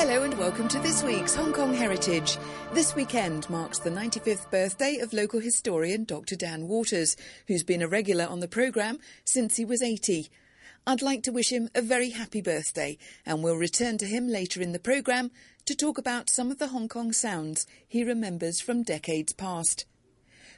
Hello and welcome to this week's Hong Kong Heritage. This weekend marks the 95th birthday of local historian Dr. Dan Waters, who's been a regular on the programme since he was 80. I'd like to wish him a very happy birthday and we'll return to him later in the programme to talk about some of the Hong Kong sounds he remembers from decades past.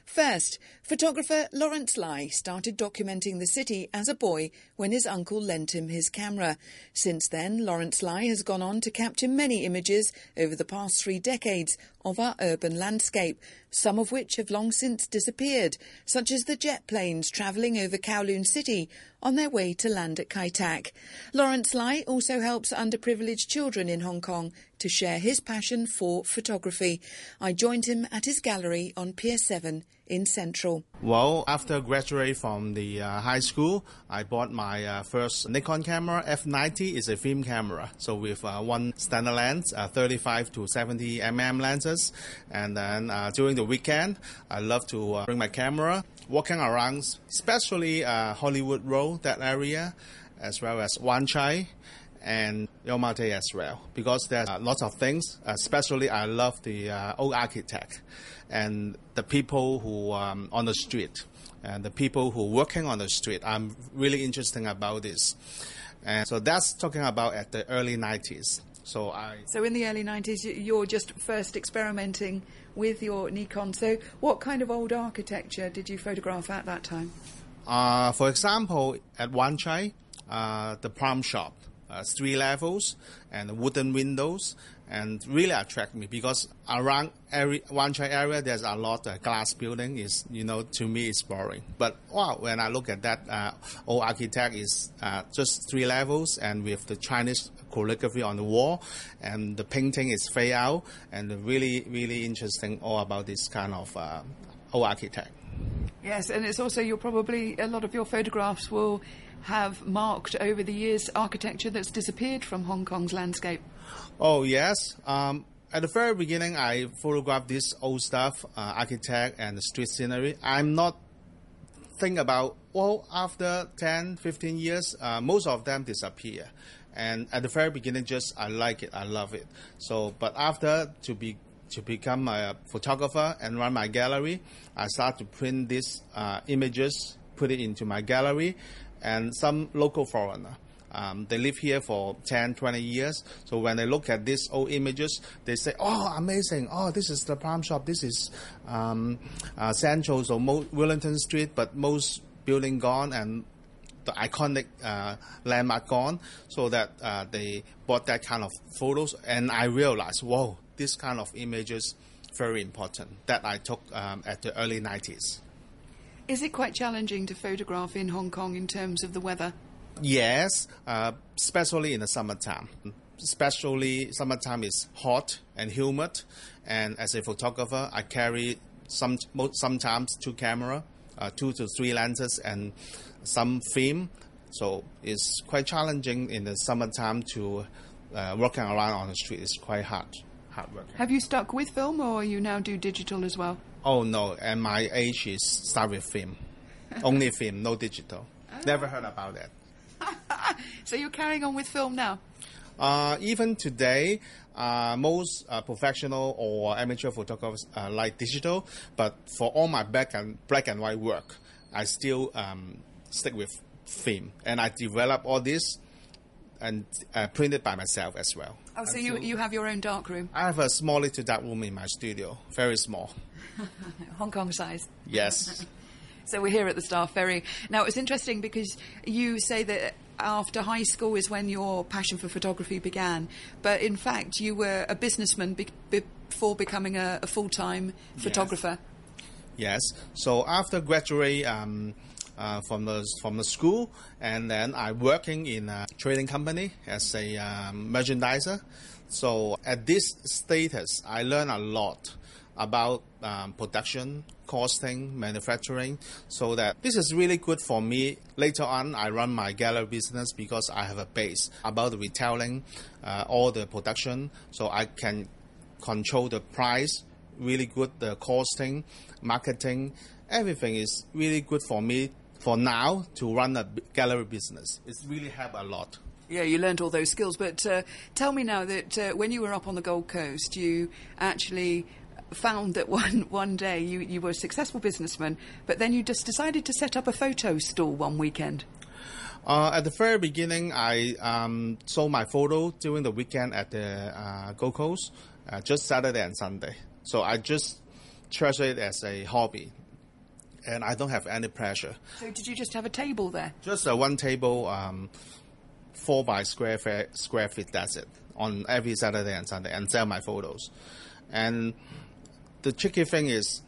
First, photographer Lawrence Lai started documenting the city as a boy when his uncle lent him his camera. Since then, Lawrence Lai has gone on to capture many images over the past three decades of our urban landscape, some of which have long since disappeared, such as the jet planes travelling over Kowloon City on their way to land at Kai Tak. Lawrence Lai also helps underprivileged children in Hong Kong to share his passion for photography. I joined him at his gallery on Pier 7 in Central. Well, after graduating from the uh, high school, I bought my uh, first Nikon camera. F90 is a film camera, so with uh, one standard lens, uh, 35 to 70 mm lenses. And then uh, during the weekend, I love to uh, bring my camera, walking around, especially Hollywood Road, that area, as well as Wan Chai and Yau as well because there's uh, lots of things. Especially, I love the uh, old architect and the people who um, on the street and the people who working on the street. I'm really interested about this, and so that's talking about at the early 90s. So I. So in the early 90s, you're just first experimenting with your Nikon. So what kind of old architecture did you photograph at that time? Uh, for example, at Wan Chai, uh, the Plum Shop uh, three levels and wooden windows and really attract me because around every Wan Chai area there's a lot of glass building is you know to me it's boring. But wow when I look at that uh, old architect is uh, just three levels and with the Chinese calligraphy on the wall and the painting is fade out and really really interesting all about this kind of uh, old architect. Yes and it's also you're probably a lot of your photographs will have marked over the years architecture that's disappeared from Hong Kong's landscape? Oh, yes. Um, at the very beginning, I photographed this old stuff, uh, architect and street scenery. I'm not think about, well, after 10, 15 years, uh, most of them disappear. And at the very beginning, just I like it, I love it. So, but after to be to become a photographer and run my gallery, I start to print these uh, images, put it into my gallery, and some local foreigner. Um, they live here for 10, 20 years. So when they look at these old images, they say, oh, amazing. Oh, this is the Plum Shop. This is um, uh, Central, so Mo- Wellington Street, but most building gone and the iconic uh, landmark gone. So that uh, they bought that kind of photos. And I realized, whoa, this kind of images very important that I took um, at the early 90s. Is it quite challenging to photograph in Hong Kong in terms of the weather? Yes, uh, especially in the summertime. Especially summertime is hot and humid, and as a photographer, I carry some sometimes two camera, uh, two to three lenses, and some film. So it's quite challenging in the summertime to uh, walking around on the street. It's quite hard, hard work. Have you stuck with film, or you now do digital as well? Oh no, and my age is start with film. Only film, no digital. Oh. Never heard about that. so you're carrying on with film now? Uh, even today, uh, most uh, professional or amateur photographers uh, like digital, but for all my black and black and white work, I still um, stick with film, and I develop all this and uh, print it by myself as well. Oh, so you, you have your own dark room? I have a small little dark room in my studio, very small. Hong Kong size. Yes. so we're here at the Star Ferry. Now, it's interesting because you say that after high school is when your passion for photography began, but in fact, you were a businessman be- before becoming a, a full time photographer. Yes. So after graduate, um, uh, from the from the school, and then I working in a trading company as a um, merchandiser. So at this status, I learn a lot about um, production, costing, manufacturing, so that this is really good for me. Later on, I run my gallery business because I have a base about the retailing, uh, all the production, so I can control the price, really good the costing, marketing, everything is really good for me for now to run a gallery business. It's really helped a lot. Yeah, you learned all those skills. But uh, tell me now that uh, when you were up on the Gold Coast, you actually found that one, one day you, you were a successful businessman, but then you just decided to set up a photo store one weekend. Uh, at the very beginning, I um, sold my photo during the weekend at the uh, Gold Coast, uh, just Saturday and Sunday. So I just treasure it as a hobby, and I don't have any pressure. So did you just have a table there? Just a one table, um, four by square feet, square feet. That's it. On every Saturday and Sunday, and sell my photos. And the tricky thing is,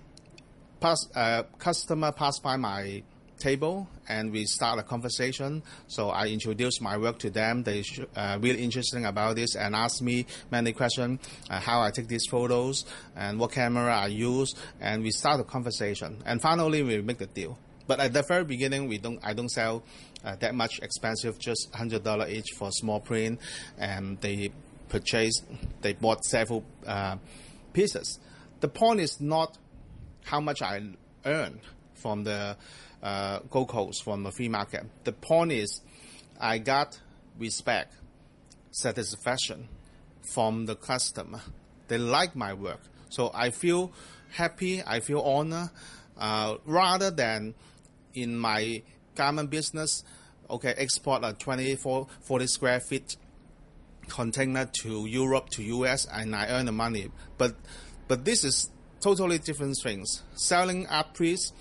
pass, uh, customer pass by my table and we start a conversation. So I introduce my work to them. They uh, really interesting about this and ask me many questions, uh, how I take these photos and what camera I use, and we start a conversation. And finally, we make the deal. But at the very beginning, we don't. I don't sell uh, that much expensive, just hundred dollar each for small print, and they purchased. They bought several uh, pieces. The point is not how much I earn from the uh, Coast from the free market. The point is, I got respect, satisfaction from the customer. They like my work, so I feel happy. I feel honor, uh, rather than in my garment business. Okay, export a 24, 40 square feet container to Europe to US, and I earn the money. But but this is totally different things. Selling art piece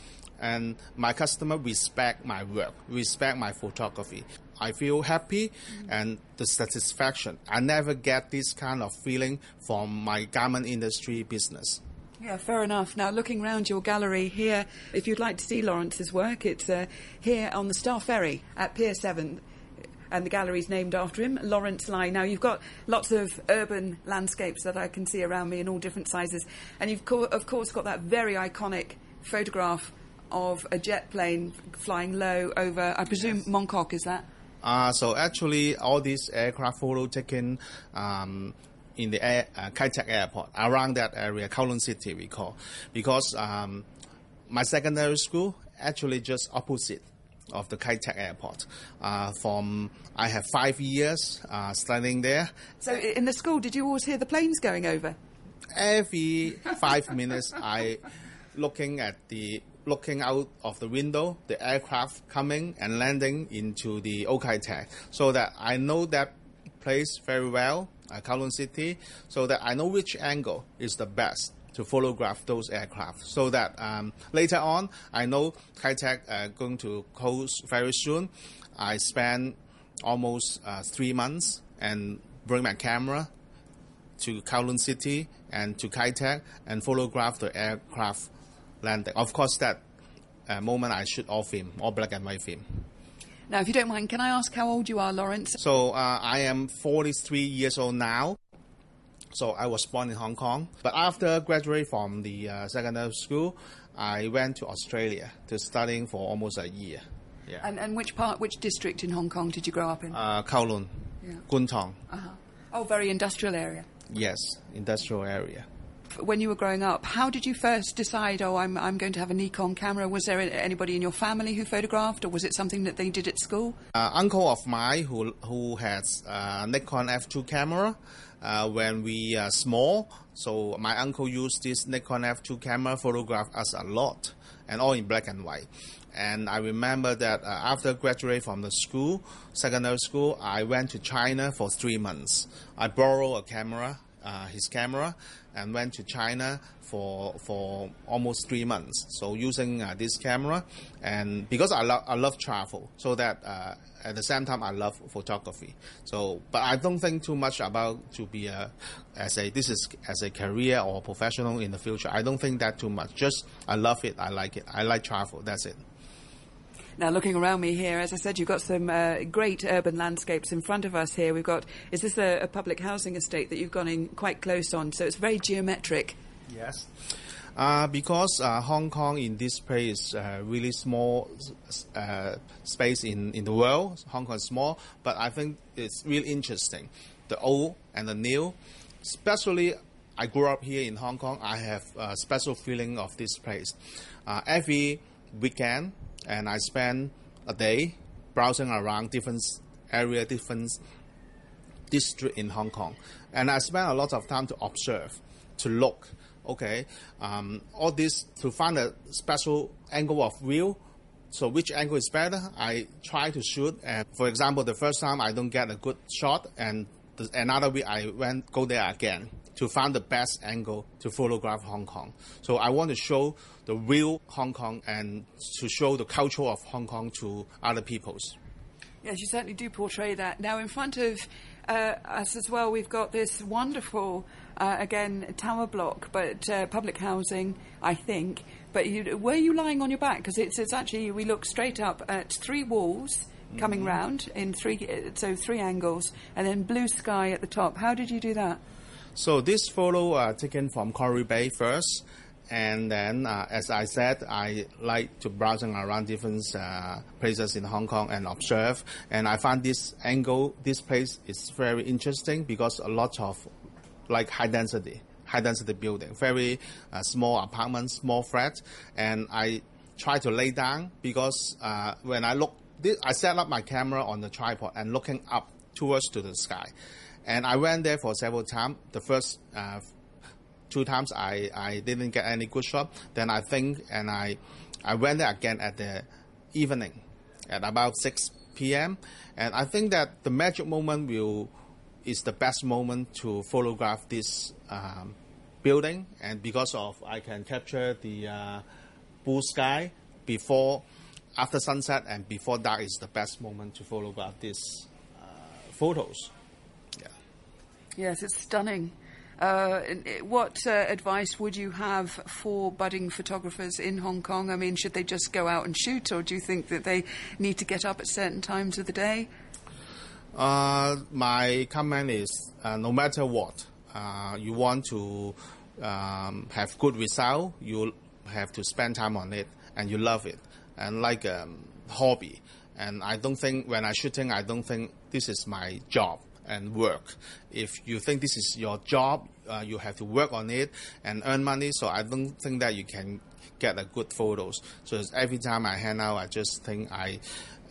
and my customer respect my work, respect my photography. I feel happy mm-hmm. and the satisfaction. I never get this kind of feeling from my garment industry business. Yeah, fair enough. Now, looking around your gallery here, if you'd like to see Lawrence's work, it's uh, here on the Star Ferry at Pier 7 and the gallery's named after him, Lawrence Lai. Now, you've got lots of urban landscapes that I can see around me in all different sizes, and you've, co- of course, got that very iconic photograph of a jet plane flying low over, I presume, yes. Mongkok, is that? Uh, so actually, all these aircraft photo taken um, in the air, uh, Kai Tak Airport, around that area, Kowloon City, we call, because um, my secondary school actually just opposite of the Kai Tak Airport. Uh, from I have five years uh, studying there. So in the school, did you always hear the planes going over? Every five minutes, I looking at the looking out of the window, the aircraft coming and landing into the Old Kai Tak, so that I know that place very well, uh, Kowloon City, so that I know which angle is the best to photograph those aircraft so that um, later on I know Tak uh, going to close very soon. I spent almost uh, three months and bring my camera to Kowloon City and to Tak and photograph the aircraft landing. Of course, that uh, moment I shoot all film, all black and white film. Now, if you don't mind, can I ask how old you are, Lawrence? So uh, I am 43 years old now. So I was born in Hong Kong, but after graduating from the uh, secondary school, I went to Australia to studying for almost a year. Yeah. And, and which part, which district in Hong Kong did you grow up in? Uh, Kowloon, yeah. Kwun Tong. Uh-huh. Oh, very industrial area. Yes, industrial area when you were growing up, how did you first decide, oh, I'm, I'm going to have a Nikon camera? Was there anybody in your family who photographed, or was it something that they did at school? Uh, uncle of mine who, who has a Nikon F2 camera uh, when we are small. So my uncle used this Nikon F2 camera, photograph us a lot, and all in black and white. And I remember that uh, after graduating from the school, secondary school, I went to China for three months. I borrowed a camera, uh, his camera, and went to China for for almost three months. So using uh, this camera, and because I love I love travel, so that uh, at the same time I love photography. So, but I don't think too much about to be a as a this is as a career or professional in the future. I don't think that too much. Just I love it. I like it. I like travel. That's it. Now, looking around me here, as I said, you've got some uh, great urban landscapes in front of us here. We've got, is this a, a, public housing estate that you've gone in quite close on? So it's very geometric. Yes. Uh, because uh, Hong Kong in this place is uh, really small uh, space in, in the world. Hong Kong is small, but I think it's really interesting. The old and the new, especially I grew up here in Hong Kong. I have a special feeling of this place. Uh, every weekend, and I spend a day browsing around different area, different district in Hong Kong, and I spent a lot of time to observe, to look. Okay, um, all this to find a special angle of view. So which angle is better? I try to shoot. And for example, the first time I don't get a good shot, and the, another week I went go there again to find the best angle to photograph Hong Kong. So I want to show the real Hong Kong and to show the culture of Hong Kong to other peoples. Yes, you certainly do portray that. Now, in front of uh, us as well, we've got this wonderful, uh, again, tower block, but uh, public housing, I think. But you, were you lying on your back? Because it's, it's actually, we look straight up at three walls coming mm-hmm. round in three, so three angles, and then blue sky at the top. How did you do that? So this photo uh, taken from Quarry Bay first, and then uh, as I said, I like to browsing around different uh, places in Hong Kong and observe. And I find this angle, this place is very interesting because a lot of like high density, high density building, very uh, small apartments, small flats, and I try to lay down because uh, when I look, I set up my camera on the tripod and looking up towards to the sky. And I went there for several times. The first uh, two times I, I didn't get any good shot. Then I think and I I went there again at the evening at about 6 p.m. And I think that the magic moment will is the best moment to photograph this um, building. And because of I can capture the uh, blue sky before after sunset and before dark is the best moment to photograph these uh, photos. Yes, it's stunning. Uh, what uh, advice would you have for budding photographers in Hong Kong? I mean, should they just go out and shoot, or do you think that they need to get up at certain times of the day? Uh, my comment is uh, no matter what, uh, you want to um, have good result, you have to spend time on it, and you love it, and like a um, hobby. And I don't think when I shooting, I don't think this is my job and work. If you think this is your job, uh, you have to work on it and earn money. So I don't think that you can get a good photos. So every time I hang out, I just think I,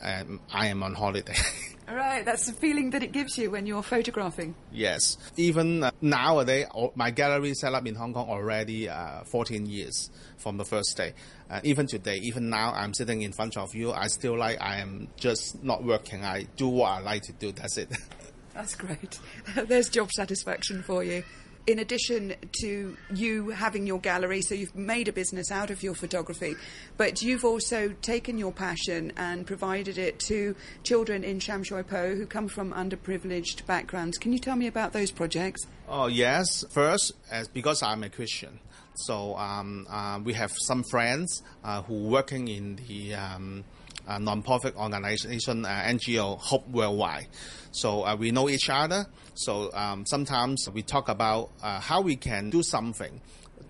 um, I am on holiday. All right, that's the feeling that it gives you when you're photographing. Yes, even uh, nowadays, my gallery set up in Hong Kong already uh, 14 years from the first day. Uh, even today, even now, I'm sitting in front of you. I still like I am just not working. I do what I like to do. That's it. That's great. There's job satisfaction for you. In addition to you having your gallery, so you've made a business out of your photography, but you've also taken your passion and provided it to children in Sham Shui Po who come from underprivileged backgrounds. Can you tell me about those projects? Oh, yes. First, as because I'm a Christian, so um, uh, we have some friends uh, who working in the um, uh, non-profit organization uh, NGO Hope Worldwide. So uh, we know each other. So um, sometimes we talk about uh, how we can do something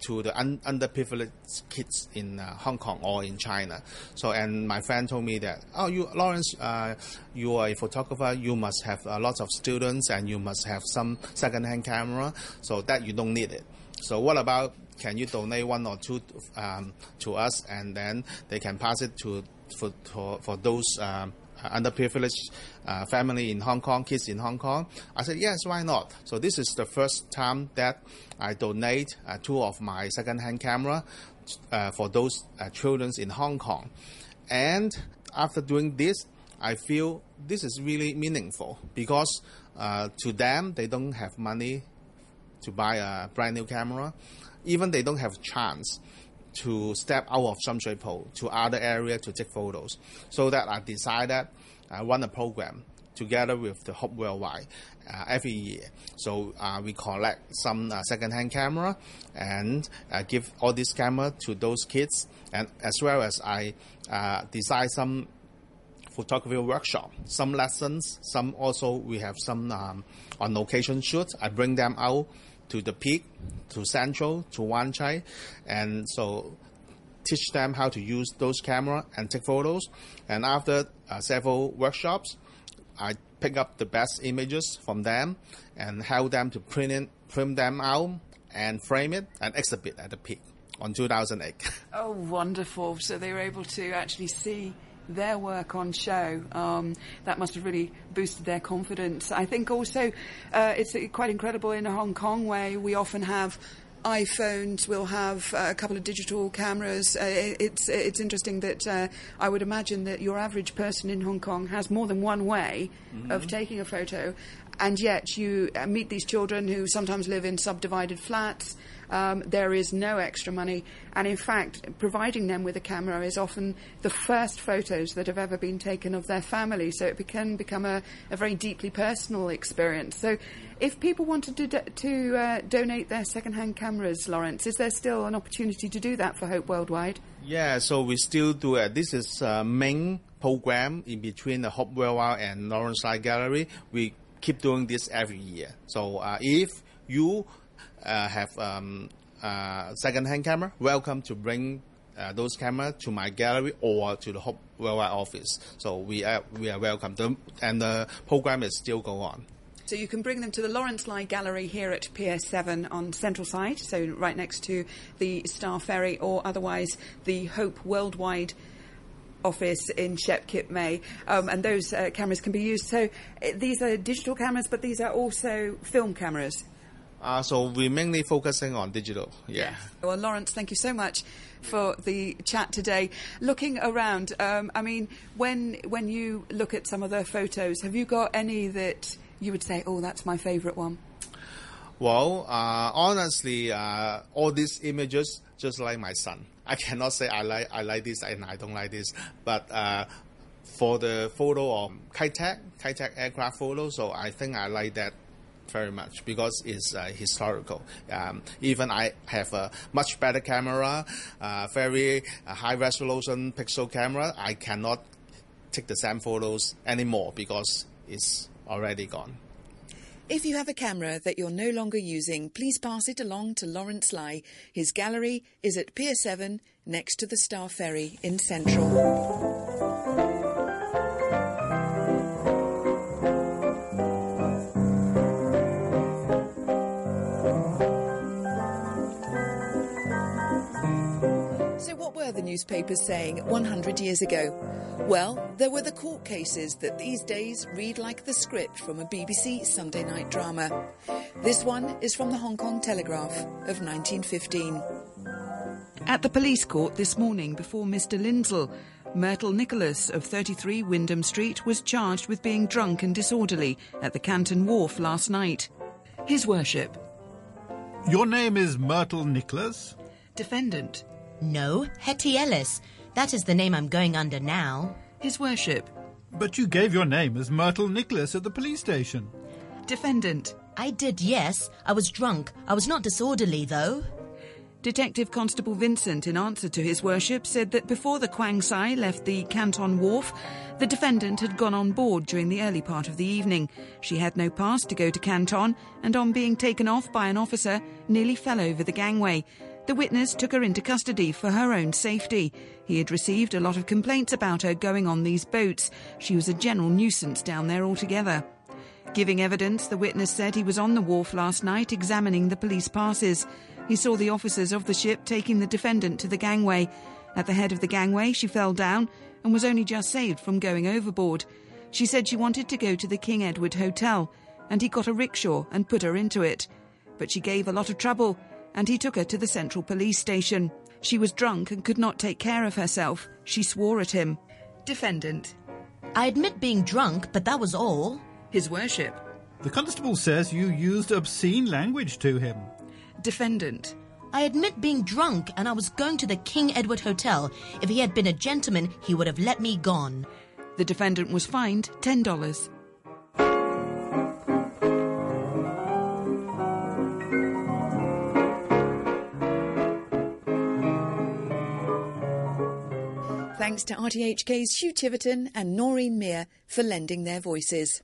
to the un- underprivileged kids in uh, Hong Kong or in China. So, and my friend told me that, oh, you, Lawrence, uh, you are a photographer. You must have a lot of students, and you must have some second-hand camera, so that you don't need it. So, what about can you donate one or two um, to us, and then they can pass it to for for, for those um, underprivileged uh, family in Hong Kong, kids in Hong Kong? I said, yes, why not? So this is the first time that I donate uh, two of my second-hand camera uh, for those uh, children in Hong Kong. And after doing this, I feel this is really meaningful because uh, to them, they don't have money to buy a brand new camera. Even they don't have chance to step out of Sham Shui Po to other area to take photos. So that I decided I run a program together with the Hope Worldwide uh, every year. So uh, we collect some uh, second-hand camera and uh, give all this camera to those kids, and as well as I uh, design some photography workshop, some lessons, some also we have some um, on location shoots. I bring them out to the peak, to Central, to Wan Chai, and so teach them how to use those camera and take photos. And after uh, several workshops, I pick up the best images from them and help them to print it, print them out and frame it and exhibit at the peak on 2008. Oh, wonderful! So they were able to actually see their work on show. Um, that must have really boosted their confidence. I think also uh, it's quite incredible in a Hong Kong where we often have iPhones We'll have uh, a couple of digital cameras. Uh, it's it's interesting that uh, I would imagine that your average person in Hong Kong has more than one way mm-hmm. of taking a photo, and yet you uh, meet these children who sometimes live in subdivided flats. Um, there is no extra money, and in fact, providing them with a camera is often the first photos that have ever been taken of their family. So it can become a, a very deeply personal experience. So, if people wanted to, do, to uh, donate their second-hand cameras, Lawrence, is there still an opportunity to do that for Hope Worldwide? Yeah, so we still do it. This is a main program in between the Hope Worldwide and Lawrence Lai Gallery. We keep doing this every year. So uh, if you uh, have um, uh, second-hand camera, welcome to bring uh, those cameras to my gallery or to the Hope Worldwide office. So we are we are welcome, the, and the program is still going on. So you can bring them to the Lawrence Lai Gallery here at Pier 7 on Central Side, so right next to the Star Ferry, or otherwise the Hope Worldwide office in Shek Kip Mei, um, and those uh, cameras can be used. So uh, these are digital cameras, but these are also film cameras. Uh, so we're mainly focusing on digital. Yeah. Well, Lawrence, thank you so much for the chat today. Looking around, um, I mean, when when you look at some of the photos, have you got any that you would say, oh, that's my favourite one? Well, uh, honestly, uh, all these images just like my son. I cannot say I like I like this and I don't like this, but uh, for the photo of Kai Tak aircraft photo, so I think I like that very much because it's uh, historical. Um, even I have a much better camera, uh, very uh, high resolution pixel camera. I cannot take the same photos anymore because it's already gone. If you have a camera that you're no longer using, please pass it along to Lawrence Lai. His gallery is at Pier 7 next to the Star Ferry in Central. Newspapers saying 100 years ago? Well, there were the court cases that these days read like the script from a BBC Sunday night drama. This one is from the Hong Kong Telegraph of 1915. At the police court this morning before Mr. Lindsell, Myrtle Nicholas of 33 Wyndham Street was charged with being drunk and disorderly at the Canton Wharf last night. His Worship. Your name is Myrtle Nicholas? Defendant. No, Hetty Ellis. That is the name I'm going under now. His Worship. But you gave your name as Myrtle Nicholas at the police station. Defendant. I did, yes. I was drunk. I was not disorderly, though. Detective Constable Vincent, in answer to his worship, said that before the Kwang Sai left the Canton Wharf, the defendant had gone on board during the early part of the evening. She had no pass to go to Canton, and on being taken off by an officer, nearly fell over the gangway. The witness took her into custody for her own safety. He had received a lot of complaints about her going on these boats. She was a general nuisance down there altogether. Giving evidence, the witness said he was on the wharf last night examining the police passes. He saw the officers of the ship taking the defendant to the gangway. At the head of the gangway, she fell down and was only just saved from going overboard. She said she wanted to go to the King Edward Hotel, and he got a rickshaw and put her into it. But she gave a lot of trouble and he took her to the central police station. She was drunk and could not take care of herself. She swore at him. Defendant. I admit being drunk, but that was all. His Worship. The constable says you used obscene language to him. Defendant. I admit being drunk and I was going to the King Edward Hotel. If he had been a gentleman, he would have let me gone. The defendant was fined $10. Thanks to RTHK's Hugh Tiverton and Noreen Meir for lending their voices.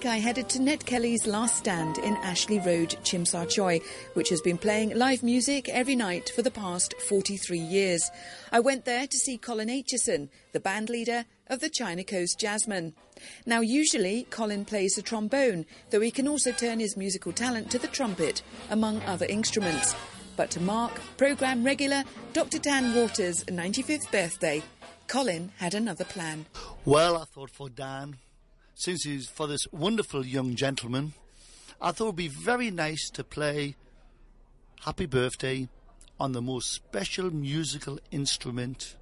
Week, I headed to Ned Kelly's Last Stand in Ashley Road, Sha Tsui, which has been playing live music every night for the past 43 years. I went there to see Colin Aitchison, the band leader of the China Coast Jazzmen. Now, usually, Colin plays the trombone, though he can also turn his musical talent to the trumpet, among other instruments. But to mark programme regular Dr. Dan Waters' 95th birthday, Colin had another plan. Well, I thought for Dan, since he's for this wonderful young gentleman, I thought it would be very nice to play Happy Birthday on the most special musical instrument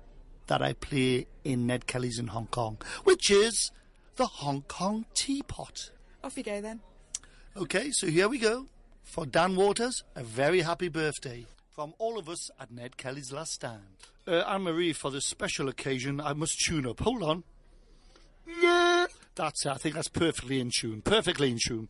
that I play in Ned Kelly's in Hong Kong, which is the Hong Kong teapot. Off you go then. Okay, so here we go. For Dan Waters, a very happy birthday from all of us at Ned Kelly's Last Stand. Uh, Anne Marie, for this special occasion, I must tune up. Hold on. That's it. I think that's perfectly in tune. Perfectly in tune.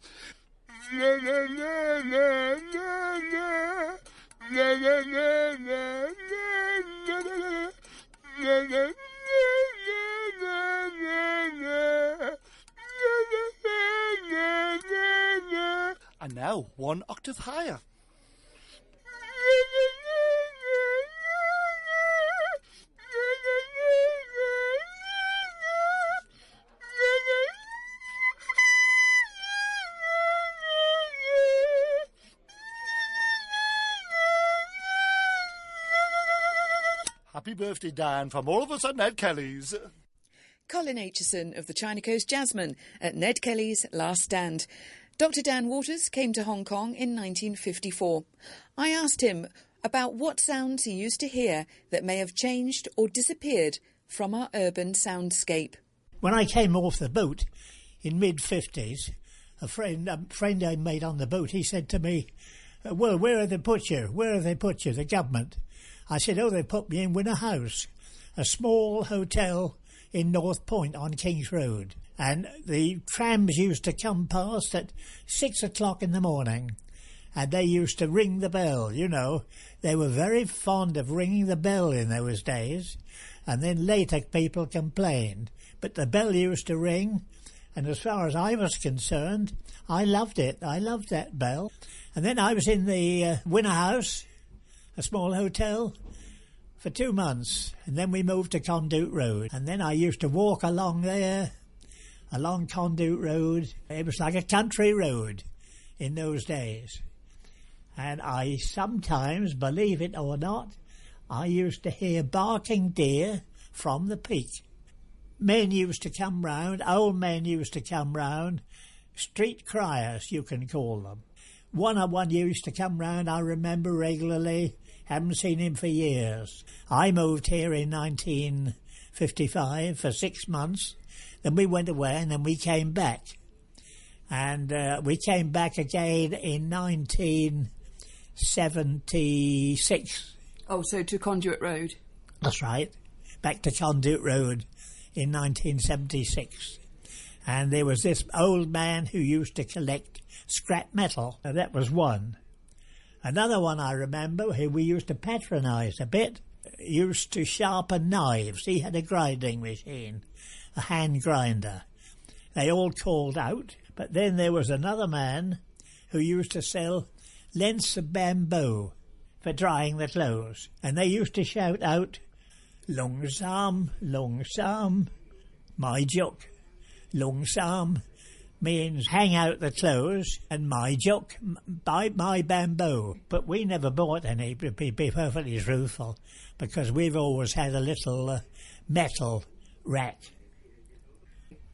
And now, one octave higher. Birthday, Dan, from all of us at Ned Kelly's. Colin Aitchison of the China Coast Jazzmen at Ned Kelly's Last Stand. Dr. Dan Waters came to Hong Kong in 1954. I asked him about what sounds he used to hear that may have changed or disappeared from our urban soundscape. When I came off the boat in mid 50s, a friend, a friend I made on the boat, he said to me, Well, where have they put you? Where have they put you, the government? I said, Oh, they put me in Winner House, a small hotel in North Point on King's Road. And the trams used to come past at six o'clock in the morning. And they used to ring the bell, you know. They were very fond of ringing the bell in those days. And then later people complained. But the bell used to ring. And as far as I was concerned, I loved it. I loved that bell. And then I was in the uh, Winner House, a small hotel, for two months. And then we moved to Conduit Road. And then I used to walk along there, along Conduit Road. It was like a country road in those days. And I sometimes, believe it or not, I used to hear barking deer from the peak. Men used to come round, old men used to come round, street criers, you can call them. One on one used to come round, I remember regularly, haven't seen him for years. I moved here in 1955 for six months, then we went away and then we came back. And uh, we came back again in 1976. Oh, so to Conduit Road. That's right. Back to Conduit Road in 1976. And there was this old man who used to collect scrap metal. Now, that was one. Another one I remember who we used to patronise a bit used to sharpen knives. He had a grinding machine, a hand grinder. They all called out, but then there was another man who used to sell lengths of bamboo for drying the clothes. And they used to shout out, Long Sam, Long Sam, my juk, Long Sam means hang out the clothes and my juk, buy my bamboo. But we never bought any, to be, be perfectly truthful, because we've always had a little uh, metal rack.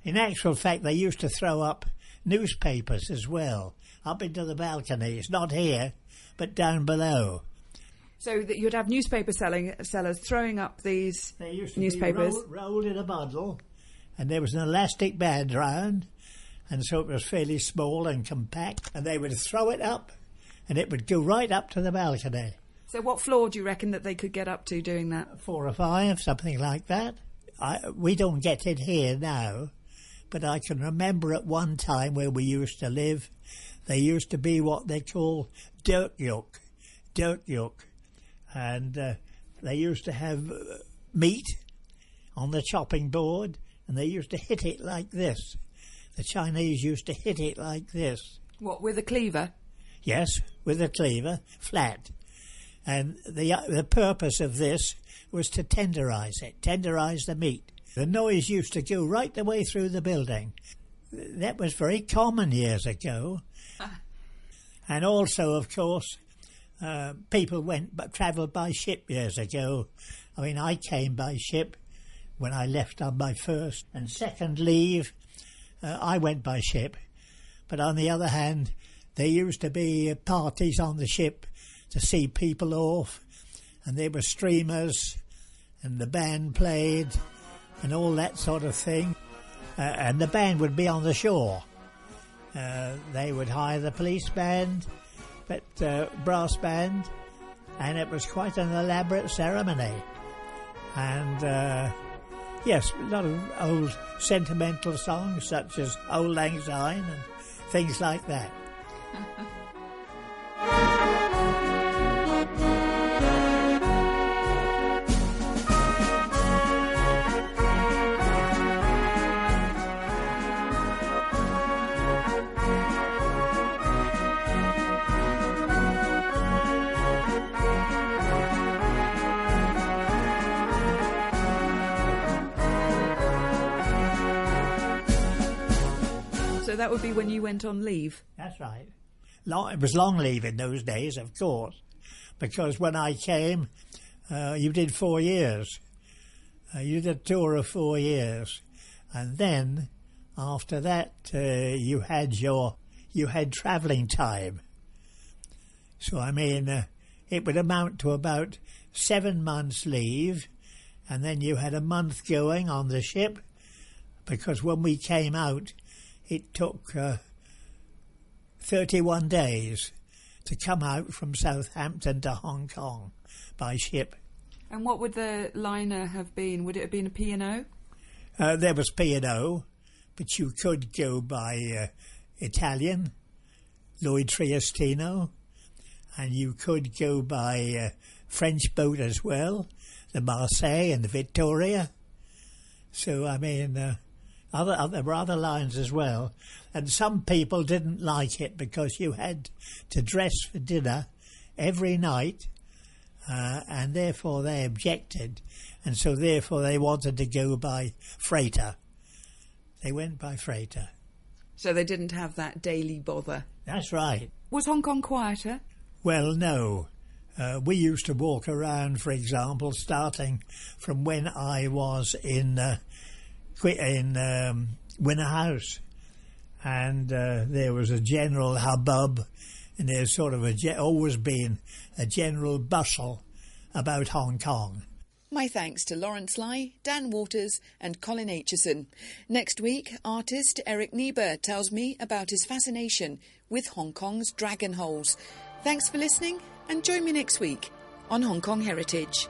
In actual fact, they used to throw up newspapers as well, up into the balconies, not here, but down below. So that you'd have newspaper selling sellers throwing up these They used to newspapers. be roll, rolled in a bundle, and there was an elastic band round, and so it was fairly small and compact, and they would throw it up, and it would go right up to the balcony. So what floor do you reckon that they could get up to doing that? Four or five, something like that. I, we don't get it here now, but I can remember at one time where we used to live, there used to be what they call dirt yoke, dirt yoke, and uh, they used to have uh, meat on the chopping board, and they used to hit it like this. The Chinese used to hit it like this. What, with a cleaver? Yes, with a cleaver, flat. And the, uh, the purpose of this was to tenderize it, tenderize the meat. The noise used to go right the way through the building. That was very common years ago. and also, of course, uh, people went but travelled by ship years ago. I mean, I came by ship when I left on my first and second leave. Uh, I went by ship, but on the other hand, there used to be parties on the ship to see people off, and there were streamers, and the band played, and all that sort of thing. Uh, and the band would be on the shore. Uh, they would hire the police band, but uh, brass band, and it was quite an elaborate ceremony. And uh, yes, a lot of old sentimental songs such as Auld Lang Syne" and things like that. that would be when you went on leave. That's right. Long, it was long leave in those days, of course, because when I came, uh, you did four years. Uh, you did a tour of four years, and then after that, uh, you had your you had travelling time. So I mean, uh, it would amount to about seven months leave, and then you had a month going on the ship, because when we came out, it took uh, 31 days to come out from Southampton to Hong Kong by ship. And what would the liner have been? Would it have been a P&O? Uh, there was P&O, but you could go by uh, Italian, Lloyd Triestino, and you could go by uh, French boat as well, the Marseille and the Victoria. So, I mean, uh, other, other, there were other lines as well. And some people didn't like it because you had to dress for dinner every night, uh, and therefore they objected, and so therefore they wanted to go by freighter. They went by freighter. So they didn't have that daily bother. That's right. Was Hong Kong quieter? Well, no. Uh, we used to walk around, for example, starting from when I was in uh, qui- in um, Winner House, and uh, there was a general hubbub, and there's sort of a ge- always been a general bustle about Hong Kong. My thanks to Lawrence Lai, Dan Waters, and Colin Aitchison. Next week, artist Eric Niebuhr tells me about his fascination with Hong Kong's dragon holes. Thanks for listening, and join me next week on Hong Kong Heritage.